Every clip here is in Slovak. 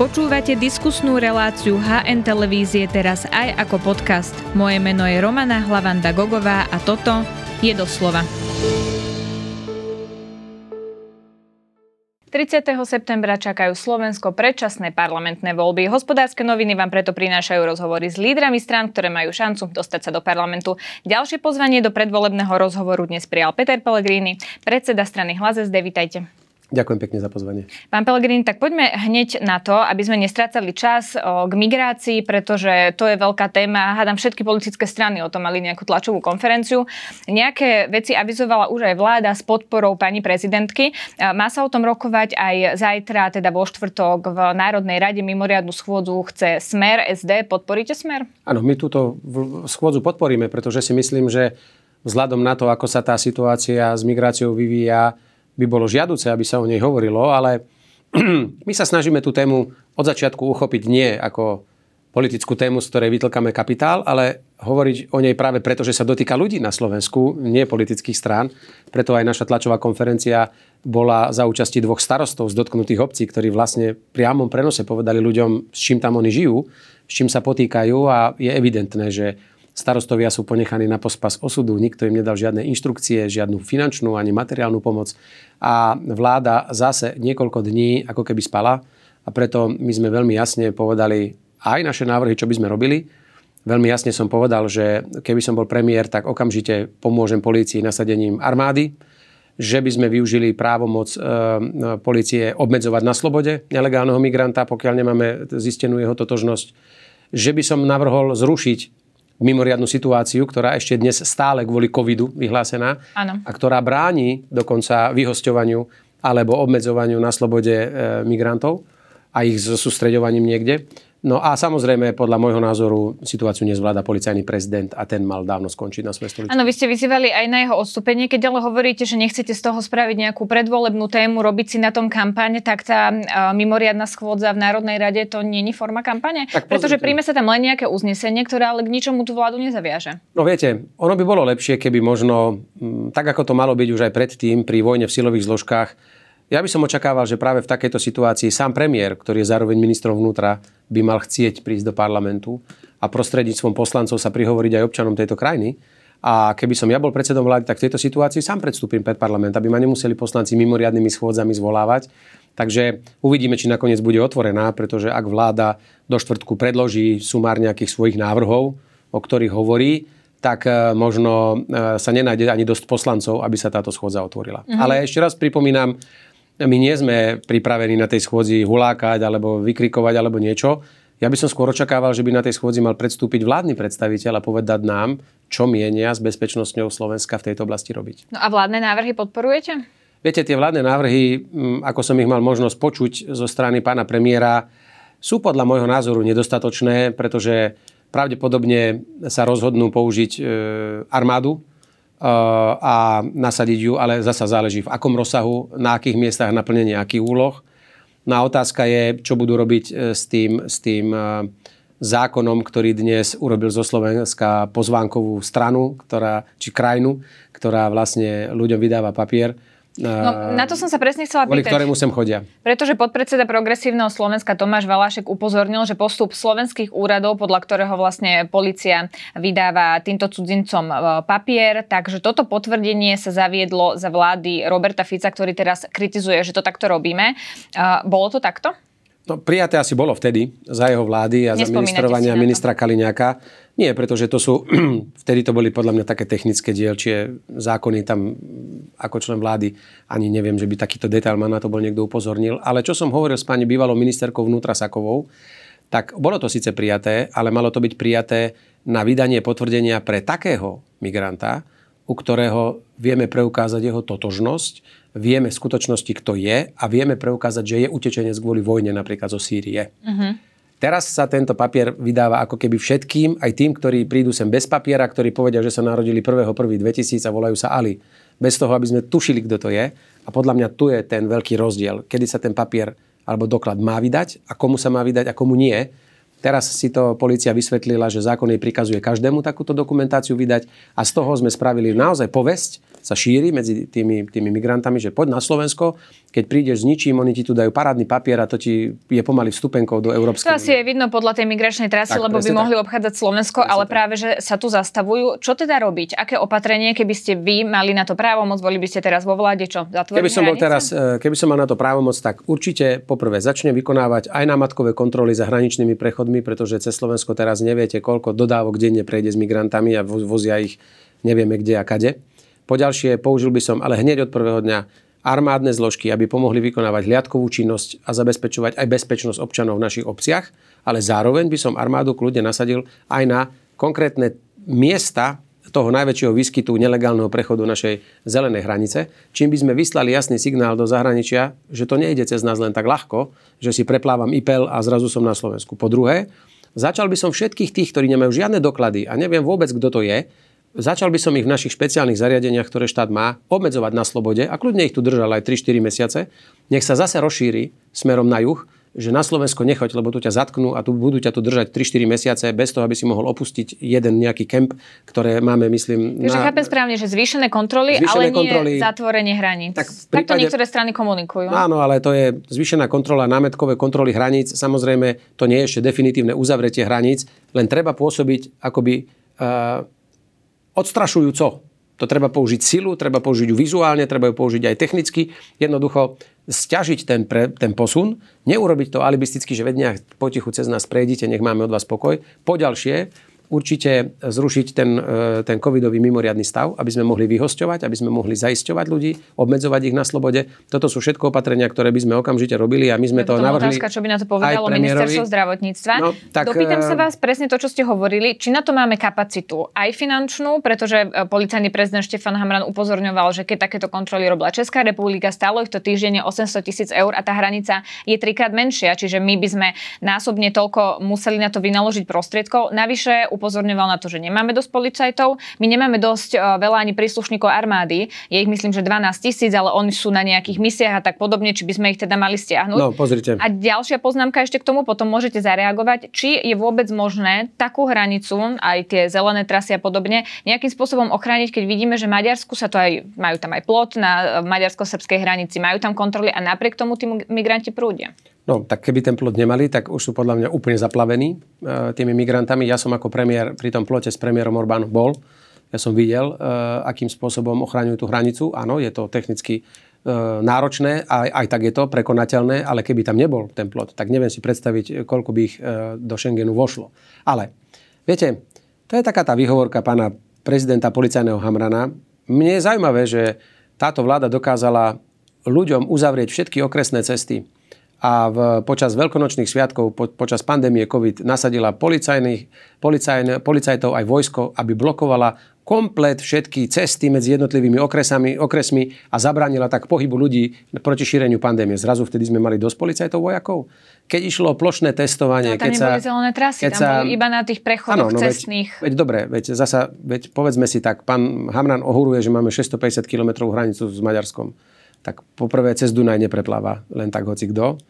Počúvate diskusnú reláciu HN Televízie teraz aj ako podcast. Moje meno je Romana Hlavanda Gogová a toto je doslova. 30. septembra čakajú Slovensko predčasné parlamentné voľby. Hospodárske noviny vám preto prinášajú rozhovory s lídrami strán, ktoré majú šancu dostať sa do parlamentu. Ďalšie pozvanie do predvolebného rozhovoru dnes prijal Peter Pellegrini, predseda strany Hlas SD. Vítajte. Ďakujem pekne za pozvanie. Pán Pelegrini, tak poďme hneď na to, aby sme nestrácali čas k migrácii, pretože to je veľká téma. Hádam, všetky politické strany o tom mali nejakú tlačovú konferenciu. Nejaké veci avizovala už aj vláda s podporou pani prezidentky. Má sa o tom rokovať aj zajtra, teda vo štvrtok v Národnej rade mimoriadnu schôdzu chce Smer, SD. Podporíte Smer? Áno, my túto schôdzu podporíme, pretože si myslím, že vzhľadom na to, ako sa tá situácia s migráciou vyvíja, by bolo žiaduce, aby sa o nej hovorilo, ale my sa snažíme tú tému od začiatku uchopiť nie ako politickú tému, z ktorej vytlkáme kapitál, ale hovoriť o nej práve preto, že sa dotýka ľudí na Slovensku, nie politických strán. Preto aj naša tlačová konferencia bola za účasti dvoch starostov z dotknutých obcí, ktorí vlastne priamom prenose povedali ľuďom, s čím tam oni žijú, s čím sa potýkajú a je evidentné, že Starostovia sú ponechaní na pospas osudu, nikto im nedal žiadne inštrukcie, žiadnu finančnú ani materiálnu pomoc a vláda zase niekoľko dní ako keby spala a preto my sme veľmi jasne povedali aj naše návrhy, čo by sme robili. Veľmi jasne som povedal, že keby som bol premiér, tak okamžite pomôžem polícii nasadením armády, že by sme využili právomoc e, policie obmedzovať na slobode nelegálneho migranta, pokiaľ nemáme zistenú jeho totožnosť, že by som navrhol zrušiť mimoriadnu situáciu, ktorá ešte dnes stále kvôli covidu vyhlásená ano. a ktorá bráni dokonca vyhosťovaniu alebo obmedzovaniu na slobode e, migrantov a ich sústreďovaním niekde. No a samozrejme, podľa môjho názoru, situáciu nezvláda policajný prezident a ten mal dávno skončiť na svojej stoličke. Áno, vy ste vyzývali aj na jeho odstúpenie. Keď ale hovoríte, že nechcete z toho spraviť nejakú predvolebnú tému, robiť si na tom kampane, tak tá uh, mimoriadna schôdza v Národnej rade to nie je forma kampane? Tak Pretože príjme sa tam len nejaké uznesenie, ktoré ale k ničomu tú vládu nezaviaže. No viete, ono by bolo lepšie, keby možno, m, tak ako to malo byť už aj predtým pri vojne v silových zložkách, ja by som očakával, že práve v takejto situácii sám premiér, ktorý je zároveň ministrom vnútra, by mal chcieť prísť do parlamentu a prostredníctvom poslancov sa prihovoriť aj občanom tejto krajiny. A keby som ja bol predsedom vlády, tak v tejto situácii sám predstúpim pred parlament, aby ma nemuseli poslanci mimoriadnými schôdzami zvolávať. Takže uvidíme, či nakoniec bude otvorená, pretože ak vláda do štvrtku predloží sumár nejakých svojich návrhov, o ktorých hovorí, tak e, možno e, sa nenájde ani dosť poslancov, aby sa táto schôdza otvorila. Mm-hmm. Ale ešte raz pripomínam, my nie sme pripravení na tej schôdzi hulákať alebo vykrikovať alebo niečo. Ja by som skôr očakával, že by na tej schôdzi mal predstúpiť vládny predstaviteľ a povedať nám, čo mienia s bezpečnosťou Slovenska v tejto oblasti robiť. No a vládne návrhy podporujete? Viete, tie vládne návrhy, ako som ich mal možnosť počuť zo strany pána premiéra, sú podľa môjho názoru nedostatočné, pretože pravdepodobne sa rozhodnú použiť e, armádu a nasadiť ju, ale zasa záleží v akom rozsahu, na akých miestach naplnenie akých úloh. No a otázka je, čo budú robiť e, s tým, s tým e, zákonom, ktorý dnes urobil zo Slovenska pozvánkovú stranu, ktorá, či krajinu, ktorá vlastne ľuďom vydáva papier No, na to som sa presne chcela pýtať. ktorému sem chodia. Pretože podpredseda Progresívneho Slovenska Tomáš Valášek upozornil, že postup slovenských úradov, podľa ktorého vlastne policia vydáva týmto cudzincom e, papier, takže toto potvrdenie sa zaviedlo za vlády Roberta Fica, ktorý teraz kritizuje, že to takto robíme. Bolo to takto? No, prijaté asi bolo vtedy za jeho vlády a za ministrovania ministra Kaliňáka. Nie, pretože to sú, vtedy to boli podľa mňa také technické dielčie zákony, tam ako člen vlády ani neviem, že by takýto detail ma na to bol niekto upozornil. Ale čo som hovoril s pani bývalou ministerkou vnútra Sakovou, tak bolo to síce prijaté, ale malo to byť prijaté na vydanie potvrdenia pre takého migranta, u ktorého vieme preukázať jeho totožnosť, vieme v skutočnosti, kto je a vieme preukázať, že je utečenec kvôli vojne napríklad zo Sýrie. Uh-huh. Teraz sa tento papier vydáva ako keby všetkým, aj tým, ktorí prídu sem bez papiera, ktorí povedia, že sa narodili 1.1.2000 a volajú sa Ali. Bez toho, aby sme tušili, kto to je. A podľa mňa tu je ten veľký rozdiel, kedy sa ten papier alebo doklad má vydať a komu sa má vydať a komu nie. Teraz si to policia vysvetlila, že zákon jej prikazuje každému takúto dokumentáciu vydať a z toho sme spravili naozaj povesť, sa šíri medzi tými, tými migrantami, že poď na Slovensko, keď prídeš s ničím, oni ti tu dajú parádny papier a to ti je pomaly vstupenkou do Európskej To asi je vidno podľa tej migračnej trasy, tak, lebo by mohli tak. obchádzať Slovensko, presne ale tak. práve, že sa tu zastavujú. Čo teda robiť? Aké opatrenie, keby ste vy mali na to právomoc, boli by ste teraz vo vláde, čo? Keby som, bol teraz, e, keby som mal na to právomoc, tak určite poprvé začne vykonávať aj námatkové kontroly za hraničnými prechodmi, pretože cez Slovensko teraz neviete, koľko dodávok denne prejde s migrantami a vozia ich nevieme kde a kade. Poďalšie použil by som ale hneď od prvého dňa armádne zložky, aby pomohli vykonávať hliadkovú činnosť a zabezpečovať aj bezpečnosť občanov v našich obciach, ale zároveň by som armádu kľudne nasadil aj na konkrétne miesta toho najväčšieho výskytu nelegálneho prechodu našej zelenej hranice, čím by sme vyslali jasný signál do zahraničia, že to nejde cez nás len tak ľahko, že si preplávam IPEL a zrazu som na Slovensku. Po druhé, začal by som všetkých tých, ktorí nemajú žiadne doklady a neviem vôbec, kto to je, Začal by som ich v našich špeciálnych zariadeniach, ktoré štát má, obmedzovať na slobode a kľudne ich tu držal aj 3-4 mesiace. Nech sa zase rozšíri smerom na juh, že na Slovensko nechoď, lebo tu ťa zatknú a tu budú ťa tu držať 3-4 mesiace bez toho, aby si mohol opustiť jeden nejaký kemp, ktoré máme, myslím... Takže na... chápem správne, že zvýšené kontroly, zvýšené ale kontroly... nie zatvorenie hraníc. Tak prípade... Takto niektoré strany komunikujú. Áno, ale to je zvýšená kontrola, námetkové kontroly hraníc. Samozrejme, to nie je ešte definitívne uzavretie hraníc, len treba pôsobiť akoby uh, odstrašujúco. To treba použiť silu, treba použiť ju vizuálne, treba ju použiť aj technicky. Jednoducho stiažiť ten, pre, ten posun, neurobiť to alibisticky, že vedňa potichu cez nás prejdite, nech máme od vás pokoj. Poďalšie, určite zrušiť ten, e, ten covidový mimoriadný stav, aby sme mohli vyhosťovať, aby sme mohli zaisťovať ľudí, obmedzovať ich na slobode. Toto sú všetko opatrenia, ktoré by sme okamžite robili a my sme to, to navrhli. Otázka, čo by na to povedalo ministerstvo zdravotníctva. No, tak, Dopýtam sa e, vás presne to, čo ste hovorili. Či na to máme kapacitu aj finančnú, pretože e, policajný prezident Štefan Hamran upozorňoval, že keď takéto kontroly robila Česká republika, stálo ich to týždenne 800 tisíc eur a tá hranica je trikrát menšia, čiže my by sme násobne toľko museli na to vynaložiť prostriedkov. Navyše upozorňoval na to, že nemáme dosť policajtov, my nemáme dosť uh, veľa ani príslušníkov armády, je ich myslím, že 12 tisíc, ale oni sú na nejakých misiách a tak podobne, či by sme ich teda mali stiahnuť. No, pozrite. A ďalšia poznámka ešte k tomu, potom môžete zareagovať, či je vôbec možné takú hranicu, aj tie zelené trasy a podobne, nejakým spôsobom ochrániť, keď vidíme, že Maďarsku sa to aj, majú tam aj plot na maďarsko-srbskej hranici, majú tam kontroly a napriek tomu tí migranti prúdia. No, tak keby ten plot nemali, tak už sú podľa mňa úplne zaplavení e, tými migrantami. Ja som ako premiér pri tom plote s premiérom Orbánom bol. Ja som videl, e, akým spôsobom ochraňujú tú hranicu. Áno, je to technicky e, náročné, aj, aj tak je to prekonateľné, ale keby tam nebol ten plot, tak neviem si predstaviť, koľko by ich e, do Schengenu vošlo. Ale, viete, to je taká tá výhovorka pána prezidenta policajného Hamrana. Mne je zaujímavé, že táto vláda dokázala ľuďom uzavrieť všetky okresné cesty a v, počas veľkonočných sviatkov, po, počas pandémie COVID nasadila policajných, policajn, policajtov aj vojsko, aby blokovala komplet všetky cesty medzi jednotlivými okresami, okresmi a zabránila tak pohybu ľudí proti šíreniu pandémie. Zrazu vtedy sme mali dosť policajtov vojakov. Keď išlo plošné testovanie... No, tam keď sa, zelené trasy, keď tam sa, iba na tých prechodoch ano, no, cestných. Veď, veď dobre, veď zasa, veď povedzme si tak, pán Hamran ohuruje, že máme 650 km hranicu s Maďarskom tak poprvé cez Dunaj neprepláva len tak hoci kto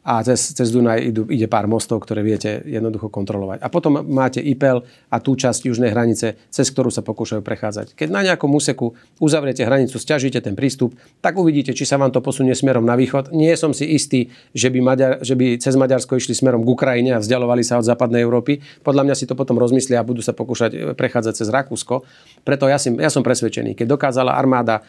a cez, cez Dunaj idú, ide pár mostov, ktoré viete jednoducho kontrolovať. A potom máte IPEL a tú časť južnej hranice, cez ktorú sa pokúšajú prechádzať. Keď na nejakom úseku uzavriete hranicu, stiažíte ten prístup, tak uvidíte, či sa vám to posunie smerom na východ. Nie som si istý, že by, Maďar, že by cez Maďarsko išli smerom k Ukrajine a vzdialovali sa od západnej Európy. Podľa mňa si to potom rozmyslia a budú sa pokúšať prechádzať cez Rakúsko. Preto ja, si, ja som presvedčený, keď dokázala armáda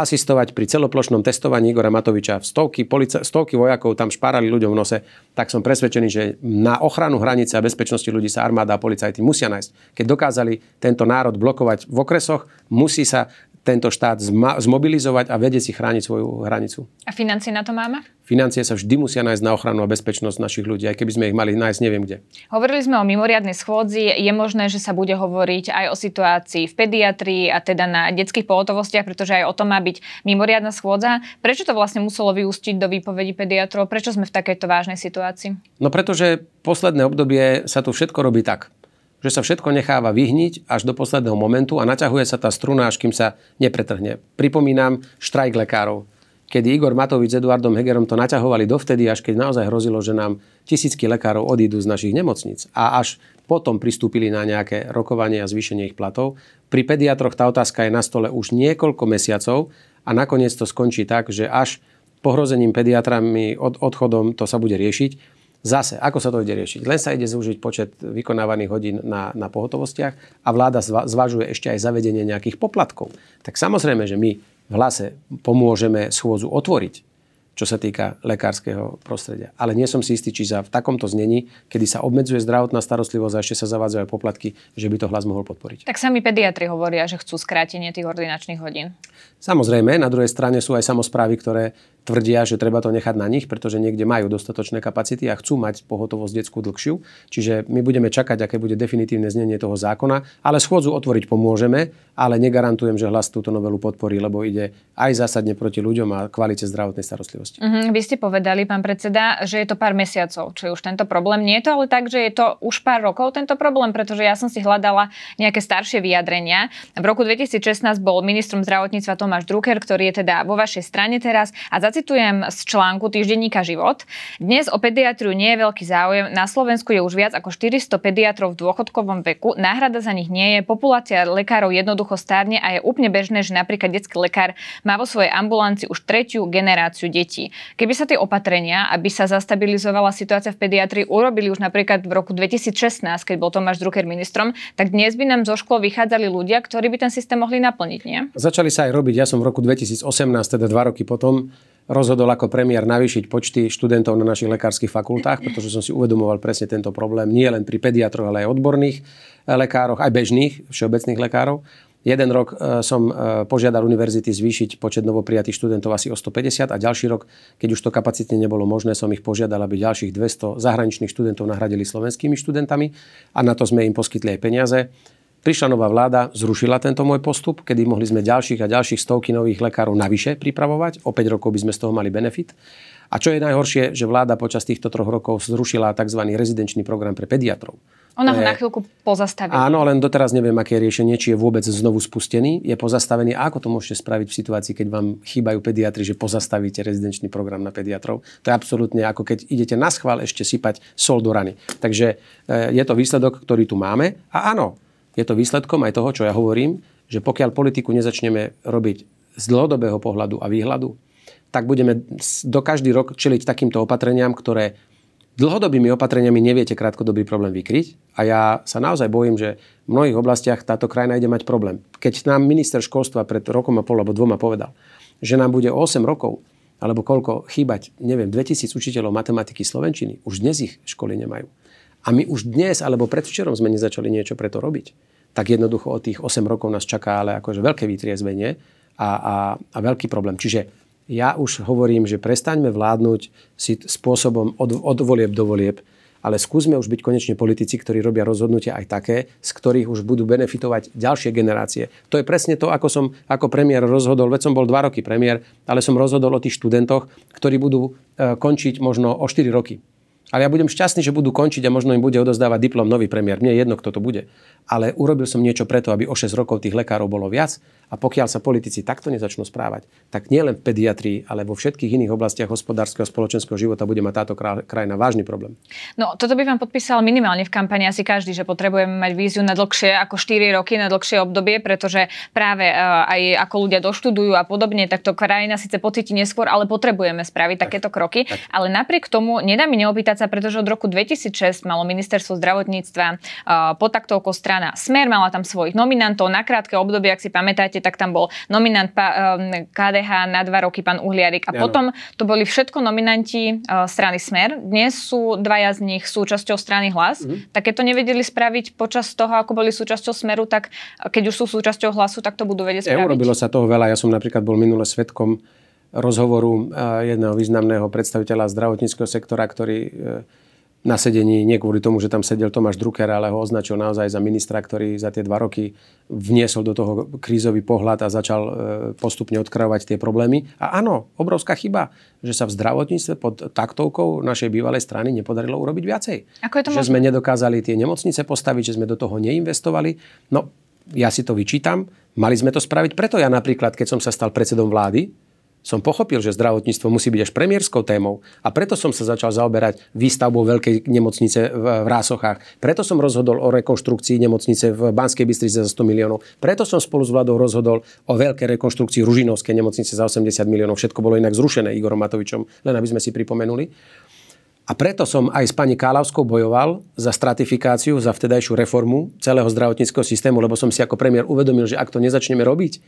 asistovať pri celoplošnom testovaní Igora Matoviča. Stovky, polica- stovky vojakov tam špárali ľuďom v nose, tak som presvedčený, že na ochranu hranice a bezpečnosti ľudí sa armáda a policajti musia nájsť. Keď dokázali tento národ blokovať v okresoch, musí sa tento štát zmobilizovať a vedieť si chrániť svoju hranicu. A financie na to máme? Financie sa vždy musia nájsť na ochranu a bezpečnosť našich ľudí, aj keby sme ich mali nájsť neviem kde. Hovorili sme o mimoriadnej schôdzi. Je možné, že sa bude hovoriť aj o situácii v pediatrii a teda na detských pohotovostiach, pretože aj o tom má byť mimoriadna schôdza. Prečo to vlastne muselo vyústiť do výpovedí pediatrov? Prečo sme v takejto vážnej situácii? No pretože posledné obdobie sa tu všetko robí tak že sa všetko necháva vyhniť až do posledného momentu a naťahuje sa tá struna, až kým sa nepretrhne. Pripomínam štrajk lekárov, kedy Igor Matovič s Eduardom Hegerom to naťahovali dovtedy, až keď naozaj hrozilo, že nám tisícky lekárov odídu z našich nemocníc. A až potom pristúpili na nejaké rokovanie a zvýšenie ich platov. Pri pediatroch tá otázka je na stole už niekoľko mesiacov a nakoniec to skončí tak, že až pohrozením pediatrami, od, odchodom to sa bude riešiť. Zase, ako sa to ide riešiť? Len sa ide zúžiť počet vykonávaných hodín na, na pohotovostiach a vláda zvažuje ešte aj zavedenie nejakých poplatkov. Tak samozrejme, že my v hlase pomôžeme schôdzu otvoriť čo sa týka lekárskeho prostredia. Ale nie som si istý, či za v takomto znení, kedy sa obmedzuje zdravotná starostlivosť a ešte sa zavádzajú poplatky, že by to hlas mohol podporiť. Tak sami pediatri hovoria, že chcú skrátenie tých ordinačných hodín. Samozrejme, na druhej strane sú aj samozprávy, ktoré tvrdia, že treba to nechať na nich, pretože niekde majú dostatočné kapacity a chcú mať pohotovosť detskú dlhšiu. Čiže my budeme čakať, aké bude definitívne znenie toho zákona, ale schôdzu otvoriť pomôžeme, ale negarantujem, že hlas túto novelu podporí, lebo ide aj zásadne proti ľuďom a kvalite zdravotnej starostlivosti. Mm-hmm. Vy ste povedali, pán predseda, že je to pár mesiacov, čo je už tento problém. Nie je to ale tak, že je to už pár rokov tento problém, pretože ja som si hľadala nejaké staršie vyjadrenia. V roku 2016 bol ministrom zdravotníctva Tomáš Drucker, ktorý je teda vo vašej strane teraz a zacitujem z článku týždenníka Život. Dnes o pediatriu nie je veľký záujem. Na Slovensku je už viac ako 400 pediatrov v dôchodkovom veku. Náhrada za nich nie je. Populácia lekárov jednoducho stárne a je úplne bežné, že napríklad detský lekár má vo svojej ambulancii už tretiu generáciu detí. Keby sa tie opatrenia, aby sa zastabilizovala situácia v pediatrii, urobili už napríklad v roku 2016, keď bol Tomáš Drucker ministrom, tak dnes by nám zo škôl vychádzali ľudia, ktorí by ten systém mohli naplniť, nie? Začali sa aj robiť. Ja som v roku 2018, teda dva roky potom, rozhodol ako premiér navýšiť počty študentov na našich lekárskych fakultách, pretože som si uvedomoval presne tento problém nie len pri pediatroch, ale aj odborných eh, lekároch, aj bežných všeobecných lekárov. Jeden rok eh, som eh, požiadal univerzity zvýšiť počet novoprijatých študentov asi o 150 a ďalší rok, keď už to kapacitne nebolo možné, som ich požiadal, aby ďalších 200 zahraničných študentov nahradili slovenskými študentami a na to sme im poskytli aj peniaze. Prišla nová vláda, zrušila tento môj postup, kedy mohli sme ďalších a ďalších stovky nových lekárov navyše pripravovať. O 5 rokov by sme z toho mali benefit. A čo je najhoršie, že vláda počas týchto troch rokov zrušila tzv. rezidenčný program pre pediatrov. Ona ho na chvíľku pozastavila. Áno, len doteraz neviem, aké je riešenie, či je vôbec znovu spustený. Je pozastavený. A ako to môžete spraviť v situácii, keď vám chýbajú pediatri, že pozastavíte rezidenčný program na pediatrov? To je absolútne ako keď idete na schvál ešte sypať sol do rany. Takže e, je to výsledok, ktorý tu máme. A áno, je to výsledkom aj toho, čo ja hovorím, že pokiaľ politiku nezačneme robiť z dlhodobého pohľadu a výhľadu, tak budeme do každý rok čeliť takýmto opatreniam, ktoré dlhodobými opatreniami neviete krátkodobý problém vykryť. A ja sa naozaj bojím, že v mnohých oblastiach táto krajina ide mať problém. Keď nám minister školstva pred rokom a pol alebo dvoma povedal, že nám bude 8 rokov alebo koľko chýbať, neviem, 2000 učiteľov matematiky slovenčiny, už dnes ich školy nemajú a my už dnes alebo predvčerom sme nezačali niečo preto robiť, tak jednoducho od tých 8 rokov nás čaká ale akože veľké vytriezvenie a, a, a veľký problém. Čiže ja už hovorím, že prestaňme vládnuť si spôsobom od, od volieb do volieb, ale skúsme už byť konečne politici, ktorí robia rozhodnutia aj také, z ktorých už budú benefitovať ďalšie generácie. To je presne to, ako som ako premiér rozhodol, veď som bol dva roky premiér, ale som rozhodol o tých študentoch, ktorí budú e, končiť možno o 4 roky. Ale ja budem šťastný, že budú končiť a možno im bude odozdávať diplom nový premiér. Mne je jedno, kto to bude. Ale urobil som niečo preto, aby o 6 rokov tých lekárov bolo viac a pokiaľ sa politici takto nezačnú správať, tak nielen v pediatrii, ale vo všetkých iných oblastiach hospodárskeho a spoločenského života bude mať táto krajina vážny problém. No, toto by vám podpísal minimálne v kampani asi každý, že potrebujeme mať víziu na dlhšie ako 4 roky, na dlhšie obdobie, pretože práve uh, aj ako ľudia doštudujú a podobne, tak to krajina síce pocíti neskôr, ale potrebujeme spraviť tak, takéto kroky. Tak. Ale napriek tomu nedá mi neopýtať sa, pretože od roku 2006 malo ministerstvo zdravotníctva pod taktovkou strana Smer, mala tam svojich nominantov na krátke obdobie, ak si pamätáte, tak tam bol nominant KDH ehm, na dva roky, pán Uhliarik. A ano. potom to boli všetko nominanti strany Smer. Dnes sú dvaja z nich súčasťou strany Hlas. Mm-hmm. Tak keď to nevedeli spraviť počas toho, ako boli súčasťou Smeru, tak keď už sú súčasťou Hlasu, tak to budú vedieť spraviť. Eurobilo sa toho veľa. Ja som napríklad bol minule svetkom rozhovoru jedného významného predstaviteľa zdravotníckého sektora, ktorý e, na sedení, nie kvôli tomu, že tam sedel Tomáš Drucker, ale ho označil naozaj za ministra, ktorý za tie dva roky vniesol do toho krízový pohľad a začal e, postupne odkravať tie problémy. A áno, obrovská chyba, že sa v zdravotníctve pod taktovkou našej bývalej strany nepodarilo urobiť viacej. Ako je to že možné? sme nedokázali tie nemocnice postaviť, že sme do toho neinvestovali. No, ja si to vyčítam. Mali sme to spraviť preto ja napríklad, keď som sa stal predsedom vlády, som pochopil, že zdravotníctvo musí byť až premiérskou témou a preto som sa začal zaoberať výstavbou veľkej nemocnice v Rásochách. Preto som rozhodol o rekonštrukcii nemocnice v Banskej Bystrici za 100 miliónov. Preto som spolu s vládou rozhodol o veľkej rekonštrukcii Ružinovskej nemocnice za 80 miliónov. Všetko bolo inak zrušené Igorom Matovičom, len aby sme si pripomenuli. A preto som aj s pani Kálavskou bojoval za stratifikáciu, za vtedajšiu reformu celého zdravotníckého systému, lebo som si ako premiér uvedomil, že ak to nezačneme robiť,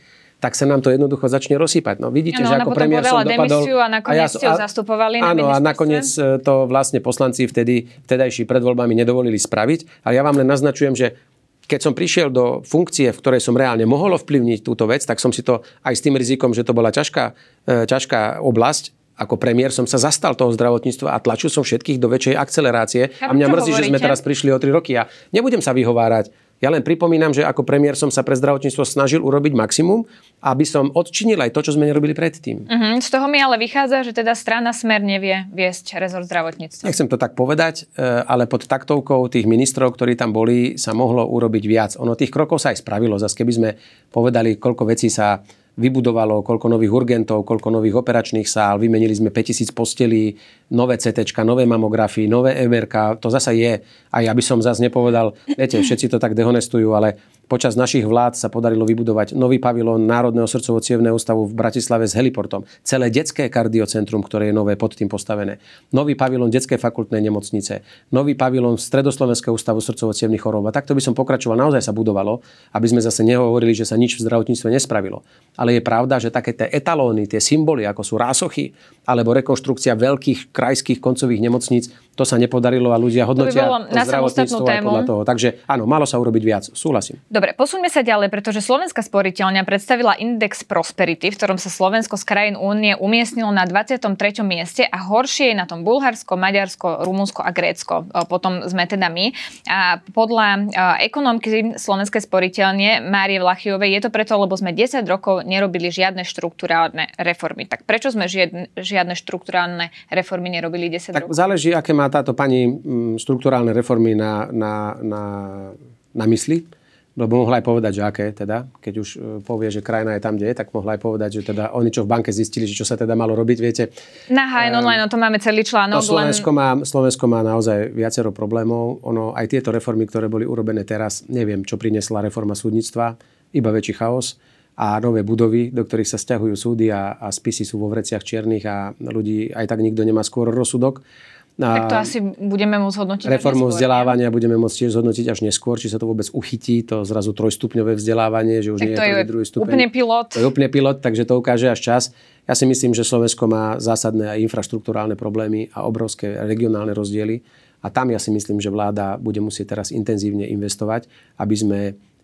tak sa nám to jednoducho začne rozsýpať. No vidíte, ano, že ako premiér som dopadol... a nakoniec a ja, a, zastupovali Áno, a nakoniec e, to vlastne poslanci vtedy, vtedajší pred voľbami nedovolili spraviť. Ale ja vám len naznačujem, že keď som prišiel do funkcie, v ktorej som reálne mohol ovplyvniť túto vec, tak som si to aj s tým rizikom, že to bola ťažká, e, ťažká oblasť, ako premiér som sa zastal toho zdravotníctva a tlačil som všetkých do väčšej akcelerácie. a mňa mrzí, hovoríte? že sme teraz prišli o 3 roky. Ja nebudem sa vyhovárať ja len pripomínam, že ako premiér som sa pre zdravotníctvo snažil urobiť maximum, aby som odčinil aj to, čo sme nerobili predtým. Uh-huh. Z toho mi ale vychádza, že teda strana Smer nevie viesť rezort zdravotníctva. Nechcem to tak povedať, e, ale pod taktovkou tých ministrov, ktorí tam boli, sa mohlo urobiť viac. Ono tých krokov sa aj spravilo. Zas keby sme povedali, koľko vecí sa vybudovalo, koľko nových urgentov, koľko nových operačných sál, vymenili sme 5000 postelí, nové CT, nové mamografy, nové MRK, to zasa je. A ja by som zase nepovedal, viete, všetci to tak dehonestujú, ale Počas našich vlád sa podarilo vybudovať nový pavilón Národného srdcovo ústavu v Bratislave s heliportom. Celé detské kardiocentrum, ktoré je nové pod tým postavené. Nový pavilón detskej fakultnej nemocnice. Nový pavilón Stredoslovenského ústavu srdcovo chorôb. A takto by som pokračoval. Naozaj sa budovalo, aby sme zase nehovorili, že sa nič v zdravotníctve nespravilo. Ale je pravda, že také tie etalóny, tie symboly, ako sú rásochy alebo rekonštrukcia veľkých krajských koncových nemocníc, to sa nepodarilo a ľudia hodnotia to, by to zdravotníctvo aj podľa toho. Takže áno, malo sa urobiť viac. Súhlasím. Dobre, posuňme sa ďalej, pretože Slovenská sporiteľňa predstavila index Prosperity, v ktorom sa Slovensko z krajín únie umiestnilo na 23. mieste a horšie je na tom Bulharsko, Maďarsko, Rumunsko a Grécko. Potom sme teda my. A podľa ekonomky Slovenskej sporiteľne Márie Vlachiovej je to preto, lebo sme 10 rokov nerobili žiadne štruktúrálne reformy. Tak prečo sme žiadne, žiadne štruktúrálne reformy nerobili 10 tak rokov? záleží, aké má táto pani mm, štruktúrálne reformy na, na, na, na mysli lebo mohla aj povedať, že aké teda, keď už e, povie, že krajina je tam, kde je, tak mohla aj povedať, že teda oni čo v banke zistili, že čo sa teda malo robiť, viete. Na HN Online, no to máme celý článok. To Slovensko, len... má, Slovensko má naozaj viacero problémov. Ono, aj tieto reformy, ktoré boli urobené teraz, neviem, čo priniesla reforma súdnictva, iba väčší chaos a nové budovy, do ktorých sa stiahujú súdy a, a spisy sú vo vreciach čiernych a ľudí aj tak nikto nemá skôr rozsudok. Tak to asi budeme môcť hodnotiť Reformu vzdelávania budeme môcť tiež zhodnotiť až neskôr, či sa to vôbec uchytí, to zrazu trojstupňové vzdelávanie, že už tak nie to je prvý, druhý stupeň. úplne pilot. To je úplne pilot, takže to ukáže až čas. Ja si myslím, že Slovensko má zásadné infraštruktúrálne problémy a obrovské regionálne rozdiely. A tam ja si myslím, že vláda bude musieť teraz intenzívne investovať, aby sme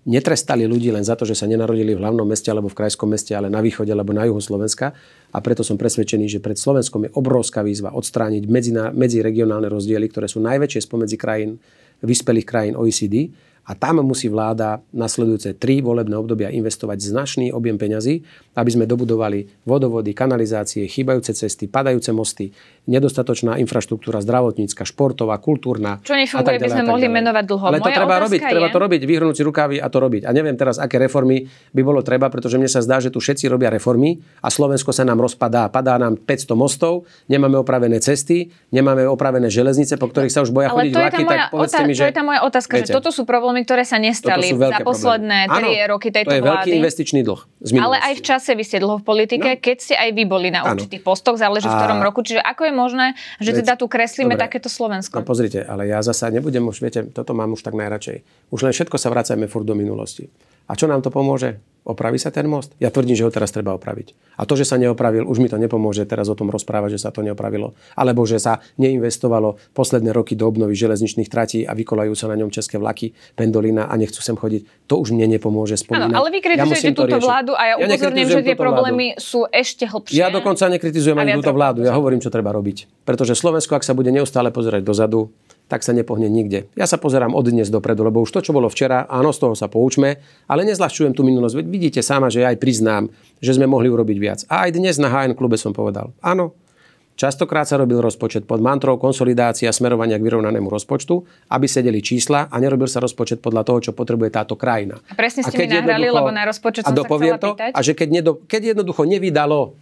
netrestali ľudí len za to, že sa nenarodili v hlavnom meste alebo v krajskom meste, ale na východe alebo na juhu Slovenska. A preto som presvedčený, že pred Slovenskom je obrovská výzva odstrániť medziregionálne rozdiely, ktoré sú najväčšie spomedzi krajín, vyspelých krajín OECD a tam musí vláda nasledujúce tri volebné obdobia investovať značný objem peňazí, aby sme dobudovali vodovody, kanalizácie, chýbajúce cesty, padajúce mosty, nedostatočná infraštruktúra zdravotnícka, športová, kultúrna. Čo nefunguje, by sme mohli menovať dlho. Ale to treba robiť, je... treba to robiť, vyhrnúť si rukávy a to robiť. A neviem teraz, aké reformy by bolo treba, pretože mne sa zdá, že tu všetci robia reformy a Slovensko sa nám rozpadá. Padá nám 500 mostov, nemáme opravené cesty, nemáme opravené železnice, po ktorých sa už boja chodiť vlaky, tak povedzte mi, že... To je tá moja otázka, viete, že toto sú problémy problémy, ktoré sa nestali za posledné tri roky tejto to je vlády. veľký investičný dlh. Ale aj v čase vy ste dlho v politike, no. keď ste aj vy boli na určitých postoch, záleží a... v ktorom roku. Čiže ako je možné, že teda tu kreslíme Dobre. takéto Slovensko? No pozrite, ale ja zasa nebudem už, viete, toto mám už tak najradšej. Už len všetko sa vracajme furt do minulosti. A čo nám to pomôže? Opraví sa ten most? Ja tvrdím, že ho teraz treba opraviť. A to, že sa neopravil, už mi to nepomôže teraz o tom rozprávať, že sa to neopravilo. Alebo že sa neinvestovalo posledné roky do obnovy železničných tratí a vykolajú sa na ňom české vlaky, pendolina a nechcú sem chodiť. To už mne nepomôže spomínať. Áno, ale vy kritizujete ja túto vládu a ja, ja upozorňujem, že tie problémy vládu. sú ešte hlbšie. Ja dokonca nekritizujem ani túto vládu. Ja hovorím, čo treba robiť. Pretože Slovensko, ak sa bude neustále pozerať dozadu, tak sa nepohne nikde. Ja sa pozerám od dnes dopredu, lebo už to, čo bolo včera, áno, z toho sa poučme, ale nezľahčujem tú minulosť. Veď vidíte sama, že aj priznám, že sme mohli urobiť viac. A aj dnes na HN klube som povedal, áno, Častokrát sa robil rozpočet pod mantrou konsolidácia smerovania k vyrovnanému rozpočtu, aby sedeli čísla a nerobil sa rozpočet podľa toho, čo potrebuje táto krajina. A presne ste a mi nahrali, lebo na rozpočet som a sa chcela to, pýtať. A že keď, nedo, keď jednoducho nevydalo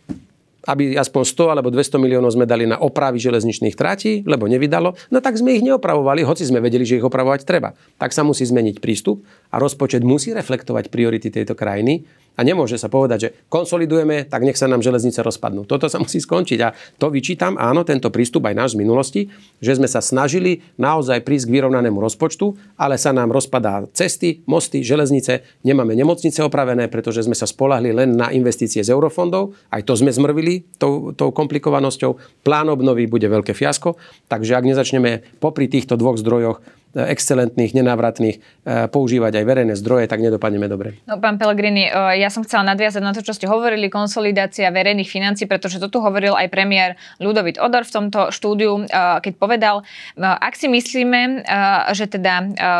aby aspoň 100 alebo 200 miliónov sme dali na opravy železničných tratí, lebo nevydalo, no tak sme ich neopravovali, hoci sme vedeli, že ich opravovať treba. Tak sa musí zmeniť prístup a rozpočet musí reflektovať priority tejto krajiny a nemôže sa povedať, že konsolidujeme, tak nech sa nám železnice rozpadnú. Toto sa musí skončiť. A to vyčítam, áno, tento prístup aj náš z minulosti, že sme sa snažili naozaj prísť k vyrovnanému rozpočtu, ale sa nám rozpadá cesty, mosty, železnice, nemáme nemocnice opravené, pretože sme sa spolahli len na investície z eurofondov. Aj to sme zmrvili tou, tou komplikovanosťou. Plán obnovy bude veľké fiasko. Takže ak nezačneme popri týchto dvoch zdrojoch excelentných, nenávratných e, používať aj verejné zdroje, tak nedopadneme dobre. No, pán Pellegrini, e, ja som chcela nadviazať na to, čo ste hovorili, konsolidácia verejných financí, pretože to tu hovoril aj premiér Ludovit Odor v tomto štúdiu, e, keď povedal, ak si myslíme, že teda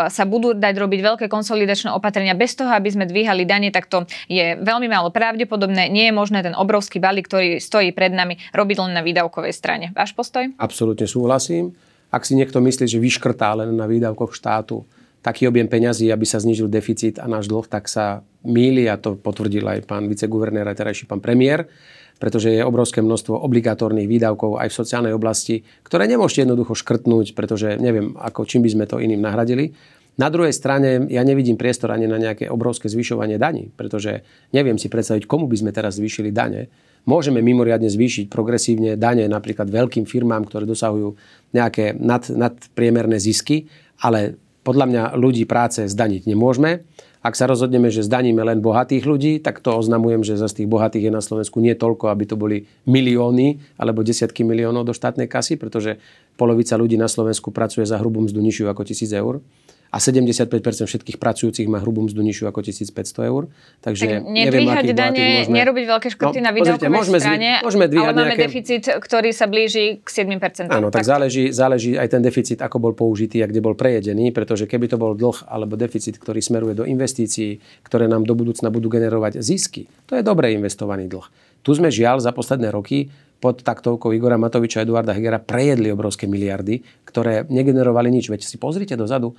sa budú dať robiť veľké konsolidačné opatrenia bez toho, aby sme dvíhali dane, tak to je veľmi málo pravdepodobné. Nie je možné ten obrovský balík, ktorý stojí pred nami, robiť len na výdavkovej strane. Váš postoj? Absolútne súhlasím. Ak si niekto myslí, že vyškrtá len na výdavkoch štátu taký objem peňazí, aby sa znižil deficit a náš dlh, tak sa míli a to potvrdil aj pán viceguvernér a terajší pán premiér, pretože je obrovské množstvo obligatórnych výdavkov aj v sociálnej oblasti, ktoré nemôžete jednoducho škrtnúť, pretože neviem, ako, čím by sme to iným nahradili. Na druhej strane ja nevidím priestor ani na nejaké obrovské zvyšovanie daní, pretože neviem si predstaviť, komu by sme teraz zvýšili dane Môžeme mimoriadne zvýšiť progresívne dane napríklad veľkým firmám, ktoré dosahujú nejaké nad, nadpriemerné zisky, ale podľa mňa ľudí práce zdaniť nemôžeme. Ak sa rozhodneme, že zdaníme len bohatých ľudí, tak to oznamujem, že za tých bohatých je na Slovensku nie toľko, aby to boli milióny alebo desiatky miliónov do štátnej kasy, pretože polovica ľudí na Slovensku pracuje za hrubú mzdu nižšiu ako 1000 eur a 75% všetkých pracujúcich má hrubú mzdu nižšiu ako 1500 eur. Takže tak neviem, aký dane, môžeme... nerobiť veľké škrty no, na výdavkovej môžeme strane, môžeme ale máme nejaké... deficit, ktorý sa blíži k 7%. Áno, tak, tak záleží, záleží aj ten deficit, ako bol použitý a kde bol prejedený, pretože keby to bol dlh alebo deficit, ktorý smeruje do investícií, ktoré nám do budúcna budú generovať zisky, to je dobre investovaný dlh. Tu sme žiaľ za posledné roky pod taktovkou Igora Matoviča a Eduarda Hegera prejedli obrovské miliardy, ktoré negenerovali nič. Veď si pozrite dozadu,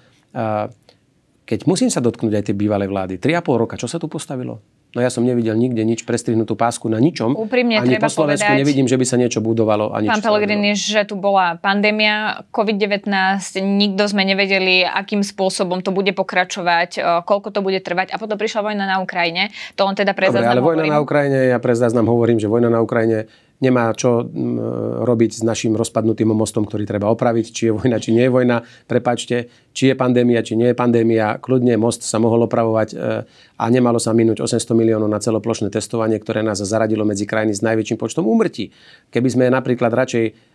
keď musím sa dotknúť aj tej bývalej vlády, 3,5 roka, čo sa tu postavilo? No ja som nevidel nikde nič prestrihnutú pásku na ničom. Úprimne ani treba po Slovensku povedať, nevidím, že by sa niečo budovalo. Ani pán Pellegrini, že tu bola pandémia COVID-19, nikto sme nevedeli, akým spôsobom to bude pokračovať, koľko to bude trvať a potom prišla vojna na Ukrajine. To on teda pre Dobre, ale vojna na Ukrajine, ja pre hovorím, že vojna na Ukrajine nemá čo robiť s našim rozpadnutým mostom, ktorý treba opraviť, či je vojna, či nie je vojna. Prepačte, či je pandémia, či nie je pandémia. Kľudne most sa mohol opravovať e, a nemalo sa minúť 800 miliónov na celoplošné testovanie, ktoré nás zaradilo medzi krajiny s najväčším počtom úmrtí. Keby sme napríklad radšej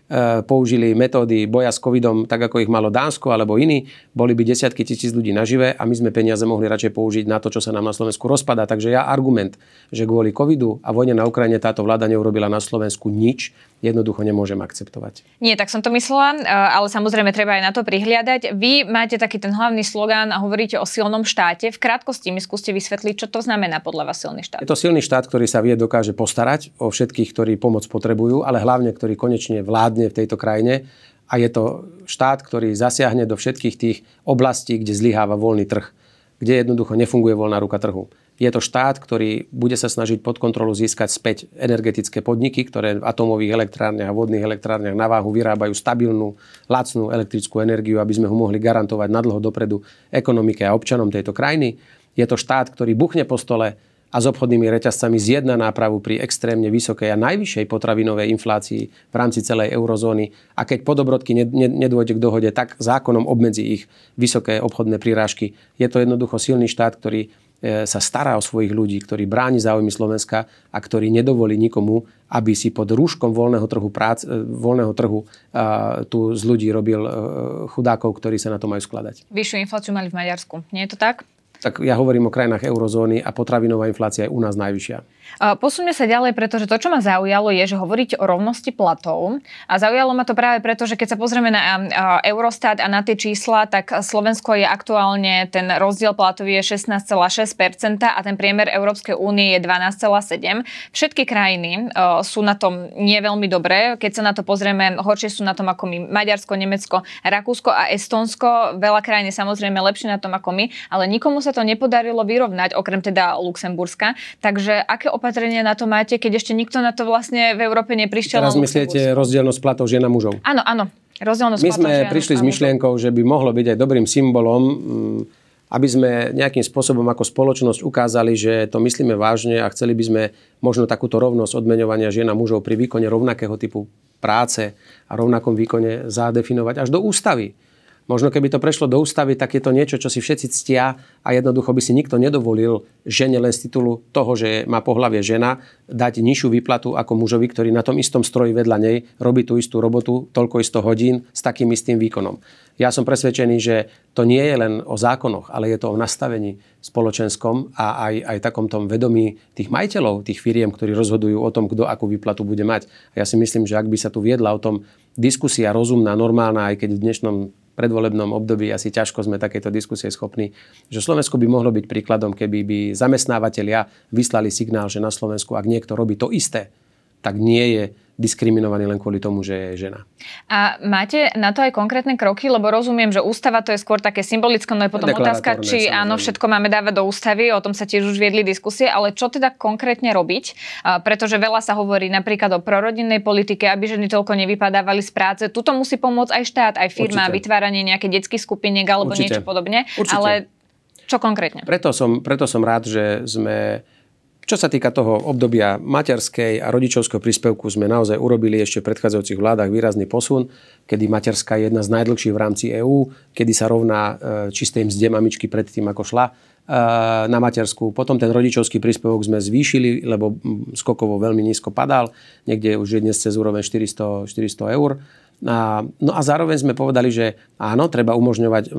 použili metódy boja s covidom tak, ako ich malo Dánsko alebo iní, boli by desiatky tisíc ľudí nažive a my sme peniaze mohli radšej použiť na to, čo sa nám na Slovensku rozpadá. Takže ja argument, že kvôli covidu a vojne na Ukrajine táto vláda neurobila na Slovensku nič, jednoducho nemôžem akceptovať. Nie, tak som to myslela, e, ale samozrejme treba aj na to prihliadať. Vy máte taký ten hlavný slogán a hovoríte o silnom štáte. V krátkosti mi skúste vysvetliť, čo to znamená podľa vás silný štát. Je to silný štát, ktorý sa vie, dokáže postarať o všetkých, ktorí pomoc potrebujú, ale hlavne, ktorý konečne vlád vládne v tejto krajine a je to štát, ktorý zasiahne do všetkých tých oblastí, kde zlyháva voľný trh, kde jednoducho nefunguje voľná ruka trhu. Je to štát, ktorý bude sa snažiť pod kontrolu získať späť energetické podniky, ktoré v atomových elektrárniach a vodných elektrárniach na váhu vyrábajú stabilnú, lacnú elektrickú energiu, aby sme ho mohli garantovať na dlho dopredu ekonomike a občanom tejto krajiny. Je to štát, ktorý buchne po stole a s obchodnými reťazcami zjedna nápravu pri extrémne vysokej a najvyššej potravinovej inflácii v rámci celej eurozóny a keď podobrodky nedôjde k dohode, tak zákonom obmedzí ich vysoké obchodné prirážky. Je to jednoducho silný štát, ktorý sa stará o svojich ľudí, ktorý bráni záujmy Slovenska a ktorý nedovolí nikomu, aby si pod rúškom voľného trhu, prác, e, voľného trhu a, tu z ľudí robil e, chudákov, ktorí sa na to majú skladať. Vyššiu infláciu mali v Maďarsku. Nie je to tak? Tak ja hovorím o krajinách eurozóny a potravinová inflácia je u nás najvyššia. Posuňme sa ďalej, pretože to, čo ma zaujalo, je, že hovoríte o rovnosti platov. A zaujalo ma to práve preto, že keď sa pozrieme na Eurostat a na tie čísla, tak Slovensko je aktuálne, ten rozdiel platový je 16,6% a ten priemer Európskej únie je 12,7%. Všetky krajiny sú na tom nie veľmi dobré. Keď sa na to pozrieme, horšie sú na tom ako my Maďarsko, Nemecko, Rakúsko a Estonsko. Veľa krajín je samozrejme lepšie na tom ako my, ale nikomu sa sa to nepodarilo vyrovnať, okrem teda Luxemburska. Takže aké opatrenia na to máte, keď ešte nikto na to vlastne v Európe neprišiel? Teraz myslíte rozdielnosť platov žien a mužov? Áno, áno. My sme prišli s myšlienkou, že by mohlo byť aj dobrým symbolom, mm, aby sme nejakým spôsobom ako spoločnosť ukázali, že to myslíme vážne a chceli by sme možno takúto rovnosť odmeňovania žien a mužov pri výkone rovnakého typu práce a rovnakom výkone zadefinovať až do ústavy. Možno keby to prešlo do ústavy, tak je to niečo, čo si všetci ctia a jednoducho by si nikto nedovolil žene len z titulu toho, že má pohlavie žena, dať nižšiu výplatu ako mužovi, ktorý na tom istom stroji vedľa nej robí tú istú robotu toľko isto hodín s takým istým výkonom. Ja som presvedčený, že to nie je len o zákonoch, ale je to o nastavení spoločenskom a aj, aj takom tom vedomí tých majiteľov, tých firiem, ktorí rozhodujú o tom, kto akú výplatu bude mať. A ja si myslím, že ak by sa tu viedla o tom diskusia rozumná, normálna, aj keď v dnešnom predvolebnom období asi ťažko sme takéto diskusie schopní, že Slovensko by mohlo byť príkladom, keby by zamestnávateľia vyslali signál, že na Slovensku, ak niekto robí to isté, tak nie je diskriminovaný len kvôli tomu, že je žena. A máte na to aj konkrétne kroky? Lebo rozumiem, že ústava to je skôr také symbolické, no je potom otázka, či samozrejme. áno, všetko máme dávať do ústavy, o tom sa tiež už viedli diskusie, ale čo teda konkrétne robiť? A pretože veľa sa hovorí napríklad o prorodinnej politike, aby ženy toľko nevypadávali z práce. Tuto musí pomôcť aj štát, aj firma, Určite. vytváranie nejakých detských skupiniek alebo Určite. niečo podobne. Určite. Ale čo konkrétne? Preto som, preto som rád, že sme čo sa týka toho obdobia materskej a rodičovského príspevku sme naozaj urobili ešte v predchádzajúcich vládach výrazný posun, kedy materská je jedna z najdlhších v rámci EÚ, kedy sa rovná e, čistej mzde mamičky pred tým, ako šla e, na matersku. Potom ten rodičovský príspevok sme zvýšili, lebo skokovo veľmi nízko padal. Niekde už je dnes cez úroveň 400, 400 eur. A, no a zároveň sme povedali, že áno, treba umožňovať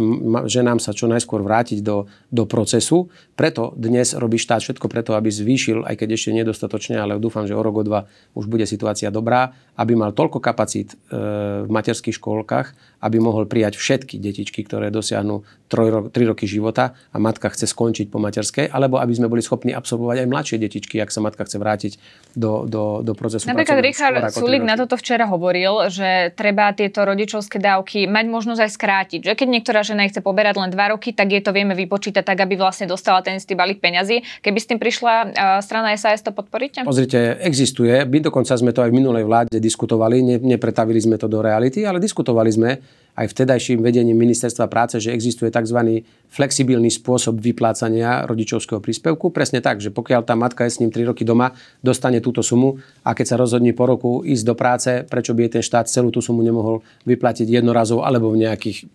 ženám sa čo najskôr vrátiť do, do procesu. Preto dnes robí štát všetko preto, aby zvýšil, aj keď ešte nedostatočne, ale dúfam, že o rok, o dva už bude situácia dobrá, aby mal toľko kapacít e, v materských škôlkach, aby mohol prijať všetky detičky, ktoré dosiahnu 3, 3 roky života a matka chce skončiť po materskej, alebo aby sme boli schopní absolvovať aj mladšie detičky, ak sa matka chce vrátiť do, do, do procesu. Napríklad Richard Sulik na toto včera hovoril, že treba tieto rodičovské dávky mať možnosť aj skrátiť. Že keď niektorá žena chce poberať len 2 roky, tak je to vieme vypočítať tak, aby vlastne dostala ten istý balík peňazí. Keby s tým prišla uh, strana SAS, to podporíte? Pozrite, existuje. My dokonca sme to aj v minulej vláde diskutovali, ne, nepretavili sme to do reality, ale diskutovali sme aj vtedajším vedením ministerstva práce, že existuje tzv. flexibilný spôsob vyplácania rodičovského príspevku. Presne tak, že pokiaľ tá matka je s ním 3 roky doma, dostane túto sumu a keď sa rozhodne po roku ísť do práce, prečo by jej ten štát celú tú sumu nemohol vyplatiť jednorazov alebo v nejakých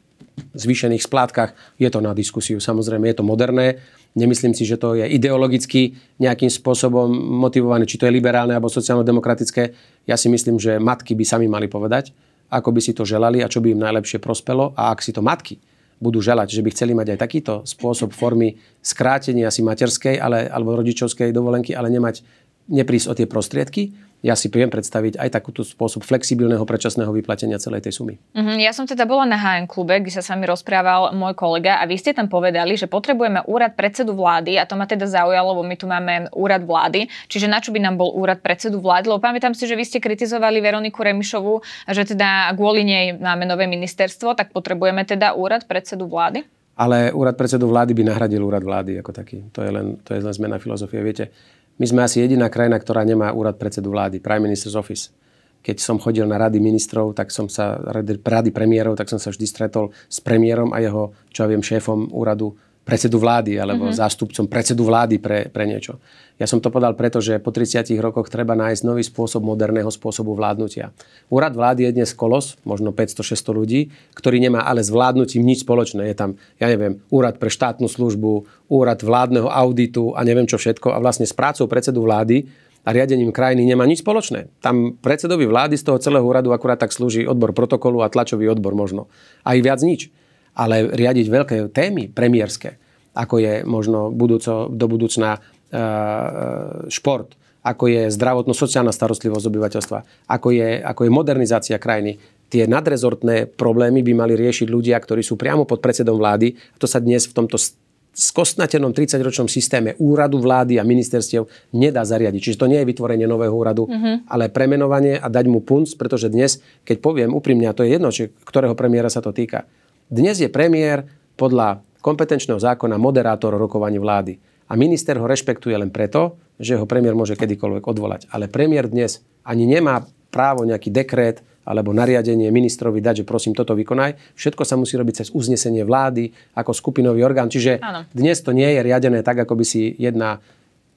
zvýšených splátkach. Je to na diskusiu, samozrejme, je to moderné. Nemyslím si, že to je ideologicky nejakým spôsobom motivované, či to je liberálne alebo sociálno-demokratické. Ja si myslím, že matky by sami mali povedať, ako by si to želali a čo by im najlepšie prospelo. A ak si to matky budú želať, že by chceli mať aj takýto spôsob formy skrátenia si materskej ale, alebo rodičovskej dovolenky, ale nemať, neprísť o tie prostriedky, ja si viem predstaviť aj takúto spôsob flexibilného predčasného vyplatenia celej tej sumy. Mm-hmm. Ja som teda bola na HN klube, kde sa s vami rozprával môj kolega a vy ste tam povedali, že potrebujeme úrad predsedu vlády a to ma teda zaujalo, lebo my tu máme úrad vlády. Čiže na čo by nám bol úrad predsedu vlády? Lebo pamätám si, že vy ste kritizovali Veroniku Remišovu, že teda kvôli nej máme nové ministerstvo, tak potrebujeme teda úrad predsedu vlády? Ale úrad predsedu vlády by nahradil úrad vlády ako taký. To je len, to je len zmena filozofie. Viete, my sme asi jediná krajina, ktorá nemá úrad predsedu vlády, Prime Minister's Office. Keď som chodil na rady ministrov, tak som sa, rady premiérov, tak som sa vždy stretol s premiérom a jeho, čo ja viem, šéfom úradu predsedu vlády alebo mm-hmm. zástupcom predsedu vlády pre, pre niečo. Ja som to podal preto, že po 30 rokoch treba nájsť nový spôsob moderného spôsobu vládnutia. Úrad vlády je dnes kolos, možno 500-600 ľudí, ktorý nemá ale s vládnutím nič spoločné. Je tam, ja neviem, úrad pre štátnu službu, úrad vládneho auditu a neviem čo všetko. A vlastne s prácou predsedu vlády a riadením krajiny nemá nič spoločné. Tam predsedovi vlády z toho celého úradu akurát tak slúži odbor protokolu a tlačový odbor možno. Aj viac nič ale riadiť veľké témy premiérske, ako je možno budúco, do budúcna e, šport, ako je zdravotno-sociálna starostlivosť obyvateľstva, ako je, ako je modernizácia krajiny. Tie nadrezortné problémy by mali riešiť ľudia, ktorí sú priamo pod predsedom vlády. A to sa dnes v tomto skostnatenom 30-ročnom systéme úradu vlády a ministerstiev nedá zariadiť. Čiže to nie je vytvorenie nového úradu, mm-hmm. ale premenovanie a dať mu punc, pretože dnes, keď poviem úprimne, a to je jedno, či ktorého premiéra sa to týka, dnes je premiér podľa kompetenčného zákona moderátor rokovaní vlády. A minister ho rešpektuje len preto, že ho premiér môže kedykoľvek odvolať. Ale premiér dnes ani nemá právo nejaký dekret alebo nariadenie ministrovi dať, že prosím, toto vykonaj. Všetko sa musí robiť cez uznesenie vlády ako skupinový orgán. Čiže ano. dnes to nie je riadené tak, ako by si jedna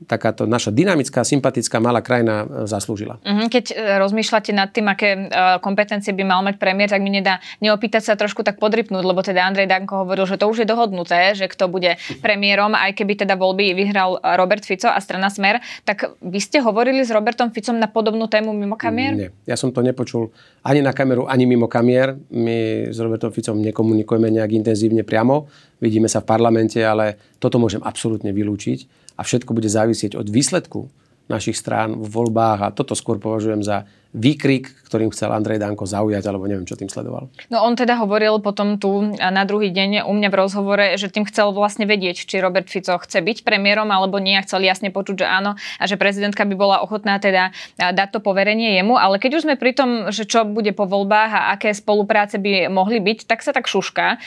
takáto naša dynamická, sympatická malá krajina e, zaslúžila. Mhm, keď e, rozmýšľate nad tým, aké e, kompetencie by mal mať premiér, tak mi nedá neopýtať sa trošku tak podrypnúť, lebo teda Andrej Danko hovoril, že to už je dohodnuté, že kto bude premiérom, aj keby teda voľby vyhral Robert Fico a strana Smer. Tak vy ste hovorili s Robertom Ficom na podobnú tému mimo kamier? Nie, ja som to nepočul ani na kameru, ani mimo kamier. My s Robertom Ficom nekomunikujeme nejak intenzívne priamo. Vidíme sa v parlamente, ale toto môžem absolútne vylúčiť a všetko bude závisieť od výsledku našich strán v voľbách. A toto skôr považujem za výkrik, ktorým chcel Andrej Danko zaujať, alebo neviem, čo tým sledoval. No on teda hovoril potom tu na druhý deň u mňa v rozhovore, že tým chcel vlastne vedieť, či Robert Fico chce byť premiérom alebo nie a chcel jasne počuť, že áno a že prezidentka by bola ochotná teda dať to poverenie jemu. Ale keď už sme pri tom, že čo bude po voľbách a aké spolupráce by mohli byť, tak sa tak šuška,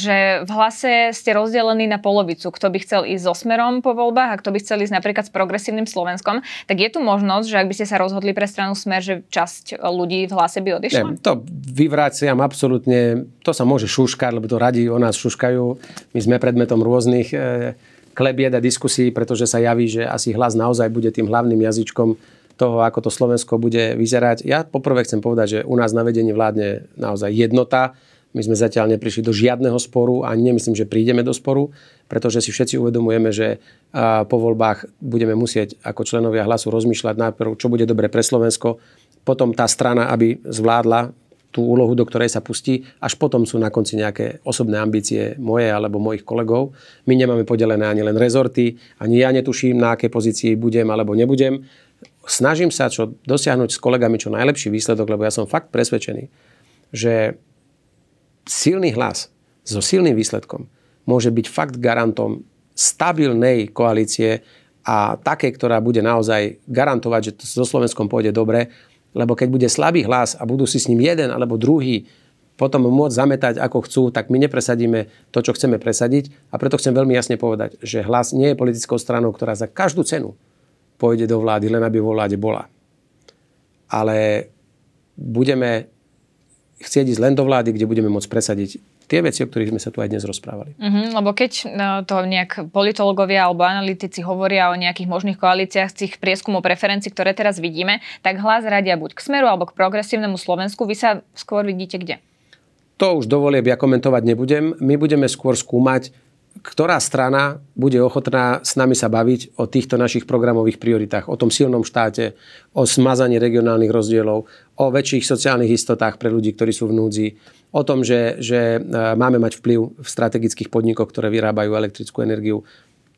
že v hlase ste rozdelení na polovicu. Kto by chcel ísť so smerom po voľbách a kto by chcel ísť napríklad s progresívnym Slovenskom, tak je tu možnosť, že ak by ste sa rozhodli pre stranu smer, že časť ľudí v hlase by odišla? Nie, to vyvráciam absolútne. To sa môže šuškať, lebo to radi o nás šuškajú. My sme predmetom rôznych e, klebied a diskusí, pretože sa javí, že asi hlas naozaj bude tým hlavným jazyčkom toho, ako to Slovensko bude vyzerať. Ja poprvé chcem povedať, že u nás na vedení vládne naozaj jednota. My sme zatiaľ neprišli do žiadneho sporu a nemyslím, že prídeme do sporu, pretože si všetci uvedomujeme, že po voľbách budeme musieť ako členovia hlasu rozmýšľať najprv, čo bude dobre pre Slovensko, potom tá strana, aby zvládla tú úlohu, do ktorej sa pustí, až potom sú na konci nejaké osobné ambície moje alebo mojich kolegov. My nemáme podelené ani len rezorty, ani ja netuším, na aké pozícii budem alebo nebudem. Snažím sa čo dosiahnuť s kolegami čo najlepší výsledok, lebo ja som fakt presvedčený, že silný hlas so silným výsledkom môže byť fakt garantom stabilnej koalície a také, ktorá bude naozaj garantovať, že to so Slovenskom pôjde dobre, lebo keď bude slabý hlas a budú si s ním jeden alebo druhý potom môcť zametať ako chcú, tak my nepresadíme to, čo chceme presadiť. A preto chcem veľmi jasne povedať, že hlas nie je politickou stranou, ktorá za každú cenu pôjde do vlády, len aby vo vláde bola. Ale budeme chcieť ísť len do vlády, kde budeme môcť presadiť tie veci, o ktorých sme sa tu aj dnes rozprávali. Mm-hmm, lebo keď no, to nejak politológovia alebo analytici hovoria o nejakých možných koalíciách z tých prieskumov preferencií, ktoré teraz vidíme, tak hlas radia buď k Smeru alebo k progresívnemu Slovensku. Vy sa skôr vidíte kde? To už dovoliem, ja komentovať nebudem. My budeme skôr skúmať, ktorá strana bude ochotná s nami sa baviť o týchto našich programových prioritách, o tom silnom štáte, o smazaní regionálnych rozdielov, o väčších sociálnych istotách pre ľudí, ktorí sú v núdzi, o tom, že, že e, máme mať vplyv v strategických podnikoch, ktoré vyrábajú elektrickú energiu.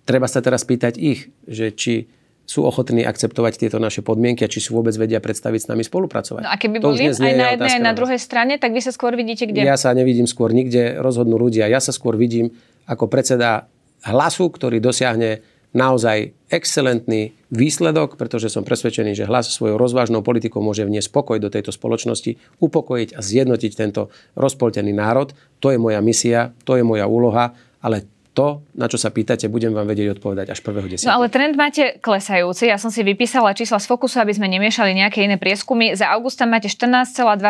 Treba sa teraz pýtať ich, že či sú ochotní akceptovať tieto naše podmienky a či si vôbec vedia predstaviť s nami spolupracovať. No a keby boli aj na jednej, aj na druhej strane, tak vy sa skôr vidíte kde? Ja sa nevidím skôr nikde, rozhodnú ľudia. Ja sa skôr vidím ako predseda hlasu, ktorý dosiahne naozaj excelentný výsledok, pretože som presvedčený, že hlas svojou rozvážnou politikou môže vniesť spokoj do tejto spoločnosti, upokojiť a zjednotiť tento rozpoltený národ. To je moja misia, to je moja úloha, ale to, na čo sa pýtate, budem vám vedieť odpovedať až 1.10. No ale trend máte klesajúci. Ja som si vypísala čísla z Fokusu, aby sme nemiešali nejaké iné prieskumy. Za august máte 14,2%,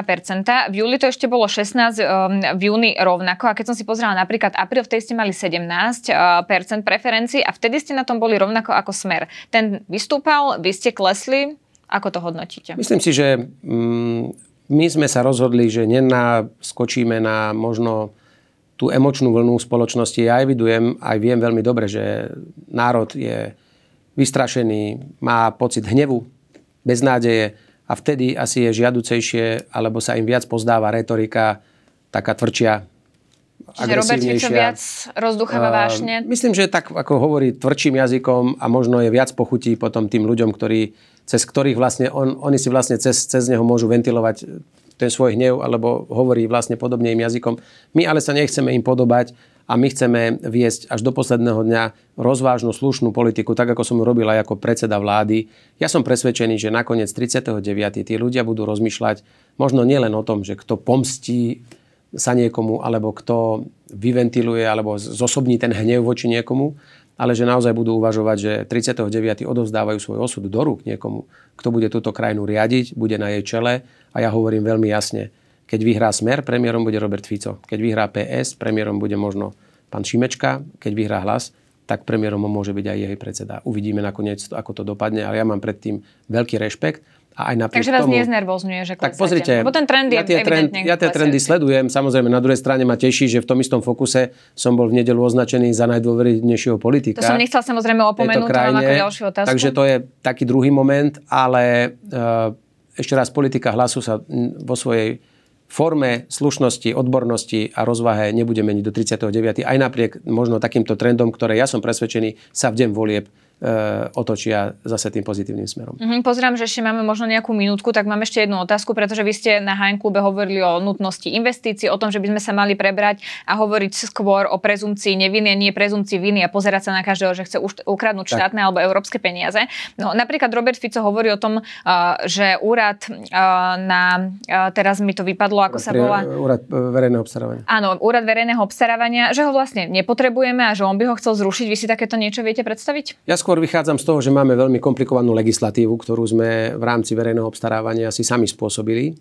v júli to ešte bolo 16, um, v júni rovnako. A keď som si pozrela napríklad apríl, vtedy ste mali 17% preferencií a vtedy ste na tom boli rovnako ako smer. Ten vystúpal, vy ste klesli. Ako to hodnotíte? Myslím si, že mm, my sme sa rozhodli, že nenaskočíme na možno tú emočnú vlnu spoločnosti ja evidujem, aj viem veľmi dobre, že národ je vystrašený, má pocit hnevu, beznádeje a vtedy asi je žiaducejšie, alebo sa im viac pozdáva retorika taká tvrdšia, Čiže Robert Fico viac rozducháva vášne? Myslím, že tak ako hovorí tvrdším jazykom a možno je viac pochutí potom tým ľuďom, ktorí, cez ktorých vlastne on, oni si vlastne cez, cez neho môžu ventilovať ten svoj hnev, alebo hovorí vlastne podobným jazykom. My ale sa nechceme im podobať a my chceme viesť až do posledného dňa rozvážnu, slušnú politiku, tak ako som ju robil aj ako predseda vlády. Ja som presvedčený, že nakoniec 39. tí ľudia budú rozmýšľať možno nielen o tom, že kto pomstí sa niekomu, alebo kto vyventiluje, alebo zosobní ten hnev voči niekomu, ale že naozaj budú uvažovať, že 39. odovzdávajú svoj osud do rúk niekomu, kto bude túto krajinu riadiť, bude na jej čele a ja hovorím veľmi jasne, keď vyhrá Smer, premiérom bude Robert Fico. Keď vyhrá PS, premiérom bude možno pán Šimečka. Keď vyhrá hlas, tak premiérom môže byť aj jej predseda. Uvidíme nakoniec, ako to dopadne, ale ja mám predtým veľký rešpekt a aj Takže vás tomu, neznervozňuje, že Tak pozrite, Lebo ten trend je ja tie, trend, ja tie trendy sledujem. Samozrejme, na druhej strane ma teší, že v tom istom fokuse som bol v nedelu označený za najdôvernejšieho politika. To som nechcel samozrejme opomenúť, krajine, ako ďalšiu otázku. Takže to je taký druhý moment, ale uh, ešte raz, politika hlasu sa vo svojej forme slušnosti, odbornosti a rozvahe nebude meniť do 39. Aj napriek možno takýmto trendom, ktoré ja som presvedčený sa v deň volieb otočia zase tým pozitívnym smerom. Mm-hmm, pozerám, že ešte máme možno nejakú minútku, tak mám ešte jednu otázku, pretože vy ste na HN klube hovorili o nutnosti investícií, o tom, že by sme sa mali prebrať a hovoriť skôr o prezumcii neviny, nie prezumcii viny a pozerať sa na každého, že chce ukradnúť štátne tak. alebo európske peniaze. No, napríklad Robert Fico hovorí o tom, uh, že úrad uh, na, teraz mi to vypadlo, ako sa volá... Úrad verejného obstarávania. Áno, úrad verejného obstarávania, že ho vlastne nepotrebujeme a že on by ho chcel zrušiť. Vy si takéto niečo viete predstaviť? Ja skôr skôr vychádzam z toho, že máme veľmi komplikovanú legislatívu, ktorú sme v rámci verejného obstarávania si sami spôsobili.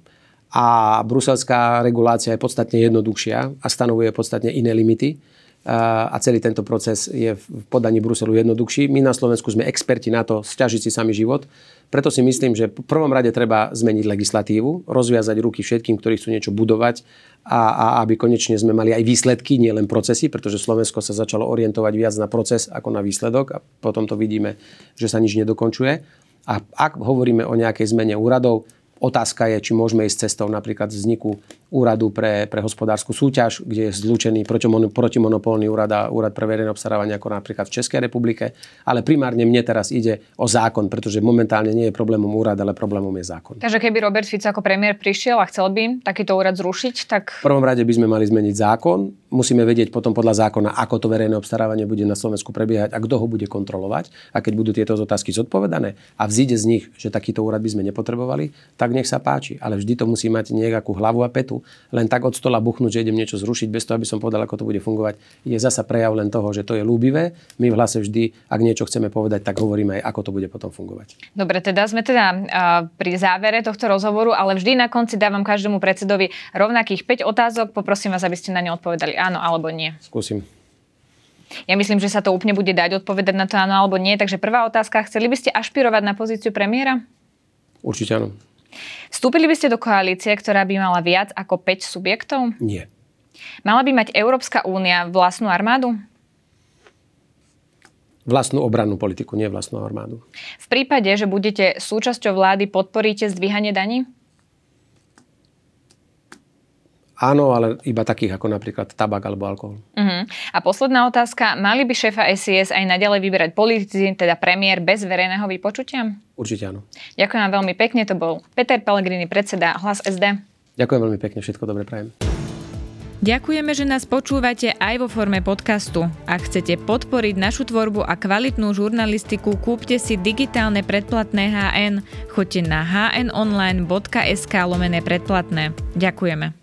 A bruselská regulácia je podstatne jednoduchšia a stanovuje podstatne iné limity a celý tento proces je v podaní Bruselu jednoduchší. My na Slovensku sme experti na to stiažiť si sami život. Preto si myslím, že v prvom rade treba zmeniť legislatívu, rozviazať ruky všetkým, ktorí chcú niečo budovať a, a aby konečne sme mali aj výsledky, nielen procesy, pretože Slovensko sa začalo orientovať viac na proces ako na výsledok a potom to vidíme, že sa nič nedokončuje. A ak hovoríme o nejakej zmene úradov, Otázka je, či môžeme ísť cestou napríklad vzniku úradu pre, pre hospodárskú súťaž, kde je zlúčený protimonopolný úrad a úrad pre verejné obstarávanie ako napríklad v Českej republike. Ale primárne mne teraz ide o zákon, pretože momentálne nie je problémom úrad, ale problémom je zákon. Takže keby Robert Fico ako premiér prišiel a chcel by takýto úrad zrušiť, tak... V prvom rade by sme mali zmeniť zákon. Musíme vedieť potom podľa zákona, ako to verejné obstarávanie bude na Slovensku prebiehať a kto ho bude kontrolovať. A keď budú tieto otázky zodpovedané a vzíde z nich, že takýto úrad by sme nepotrebovali, tak tak nech sa páči. Ale vždy to musí mať nejakú hlavu a petu. Len tak od stola buchnúť, že idem niečo zrušiť, bez toho, aby som povedal, ako to bude fungovať, je zasa prejav len toho, že to je ľúbivé. My v hlase vždy, ak niečo chceme povedať, tak hovoríme aj, ako to bude potom fungovať. Dobre, teda sme teda pri závere tohto rozhovoru, ale vždy na konci dávam každému predsedovi rovnakých 5 otázok. Poprosím vás, aby ste na ne odpovedali áno alebo nie. Skúsim. Ja myslím, že sa to úplne bude dať odpovedať na to áno alebo nie. Takže prvá otázka. Chceli by ste ašpirovať na pozíciu premiéra? Určite áno. Vstúpili by ste do koalície, ktorá by mala viac ako 5 subjektov? Nie. Mala by mať Európska únia vlastnú armádu? Vlastnú obrannú politiku, nie vlastnú armádu. V prípade, že budete súčasťou vlády, podporíte zdvíhanie daní? Áno, ale iba takých ako napríklad tabak alebo alkohol. Uh-huh. A posledná otázka. Mali by šéfa SIS aj naďalej vyberať politici, teda premiér, bez verejného vypočutia? Určite áno. Ďakujem vám veľmi pekne. To bol Peter Pellegrini, predseda Hlas SD. Ďakujem veľmi pekne. Všetko dobre prajem. Ďakujeme, že nás počúvate aj vo forme podcastu. Ak chcete podporiť našu tvorbu a kvalitnú žurnalistiku, kúpte si digitálne predplatné HN. Choďte na hnonline.sk lomené predplatné. Ďakujeme.